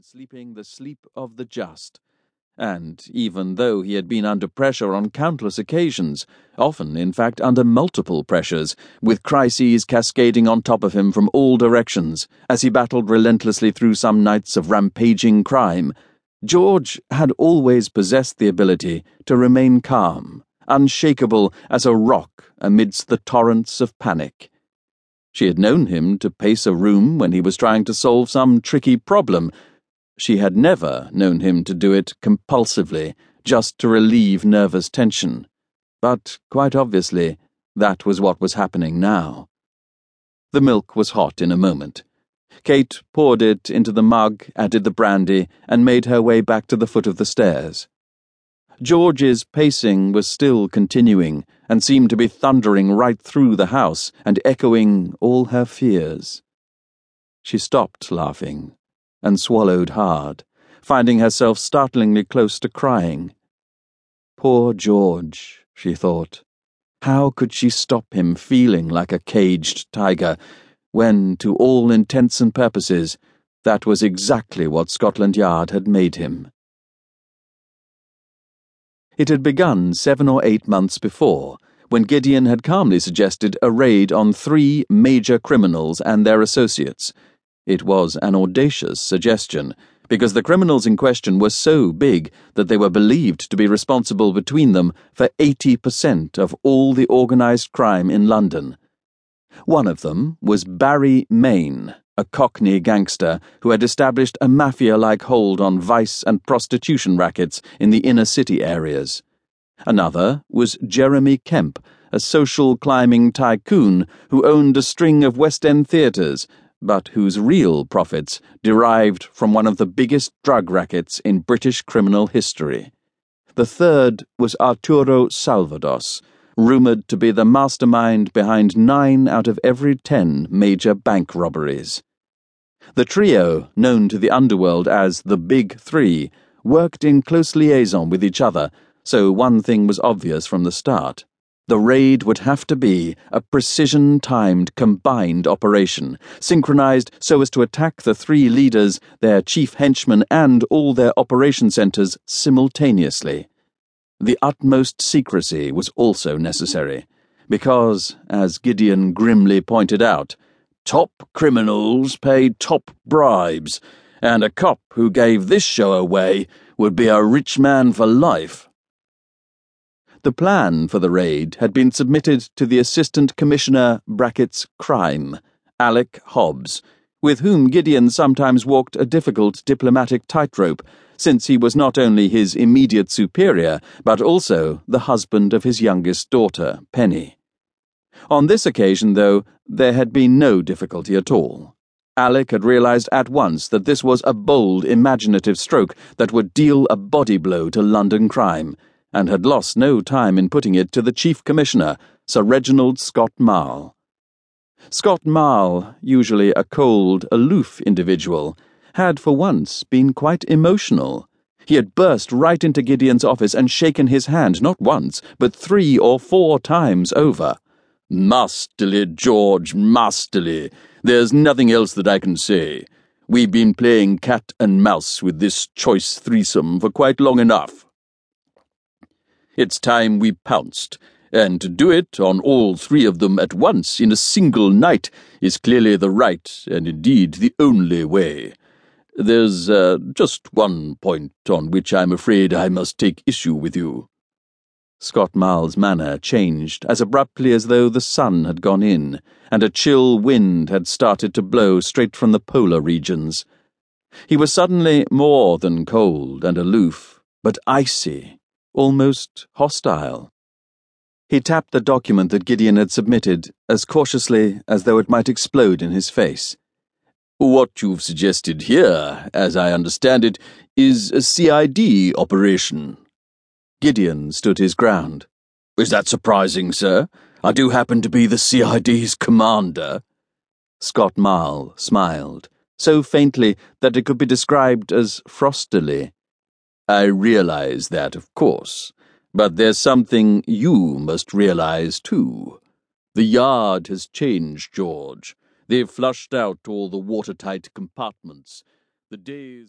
sleeping the sleep of the just. And even though he had been under pressure on countless occasions, often, in fact, under multiple pressures, with crises cascading on top of him from all directions, as he battled relentlessly through some nights of rampaging crime, George had always possessed the ability to remain calm, unshakable as a rock amidst the torrents of panic. She had known him to pace a room when he was trying to solve some tricky problem she had never known him to do it compulsively, just to relieve nervous tension. But, quite obviously, that was what was happening now. The milk was hot in a moment. Kate poured it into the mug, added the brandy, and made her way back to the foot of the stairs. George's pacing was still continuing and seemed to be thundering right through the house and echoing all her fears. She stopped laughing and swallowed hard, finding herself startlingly close to crying. Poor George, she thought. How could she stop him feeling like a caged tiger when, to all intents and purposes, that was exactly what Scotland Yard had made him? It had begun seven or eight months before, when Gideon had calmly suggested a raid on three major criminals and their associates it was an audacious suggestion, because the criminals in question were so big that they were believed to be responsible between them for 80% of all the organised crime in London. One of them was Barry Main, a Cockney gangster who had established a mafia like hold on vice and prostitution rackets in the inner city areas. Another was Jeremy Kemp, a social climbing tycoon who owned a string of West End theatres but whose real profits derived from one of the biggest drug rackets in British criminal history. The third was Arturo Salvados, rumoured to be the mastermind behind nine out of every ten major bank robberies. The trio, known to the underworld as the Big Three, worked in close liaison with each other, so one thing was obvious from the start. The raid would have to be a precision timed combined operation, synchronized so as to attack the three leaders, their chief henchmen, and all their operation centers simultaneously. The utmost secrecy was also necessary, because, as Gideon grimly pointed out, top criminals pay top bribes, and a cop who gave this show away would be a rich man for life. The plan for the raid had been submitted to the Assistant Commissioner brackets Crime, Alec Hobbs, with whom Gideon sometimes walked a difficult diplomatic tightrope, since he was not only his immediate superior, but also the husband of his youngest daughter, Penny. On this occasion, though, there had been no difficulty at all. Alec had realized at once that this was a bold, imaginative stroke that would deal a body blow to London crime and had lost no time in putting it to the Chief Commissioner, Sir Reginald Scott Marle. Scott Marle, usually a cold, aloof individual, had for once been quite emotional. He had burst right into Gideon's office and shaken his hand not once, but three or four times over. Masterly, George, masterly. There's nothing else that I can say. We've been playing cat and mouse with this choice threesome for quite long enough. It's time we pounced, and to do it on all three of them at once in a single night is clearly the right and indeed the only way. There's uh, just one point on which I'm afraid I must take issue with you. Scott Marle's manner changed as abruptly as though the sun had gone in and a chill wind had started to blow straight from the polar regions. He was suddenly more than cold and aloof, but icy almost hostile. He tapped the document that Gideon had submitted as cautiously as though it might explode in his face. What you've suggested here, as I understand it, is a CID operation. Gideon stood his ground. Is that surprising, sir? I do happen to be the CID's commander. Scott Marle smiled, so faintly that it could be described as frostily. I realize that, of course, but there's something you must realize, too. The yard has changed, George. They've flushed out all the watertight compartments. The days.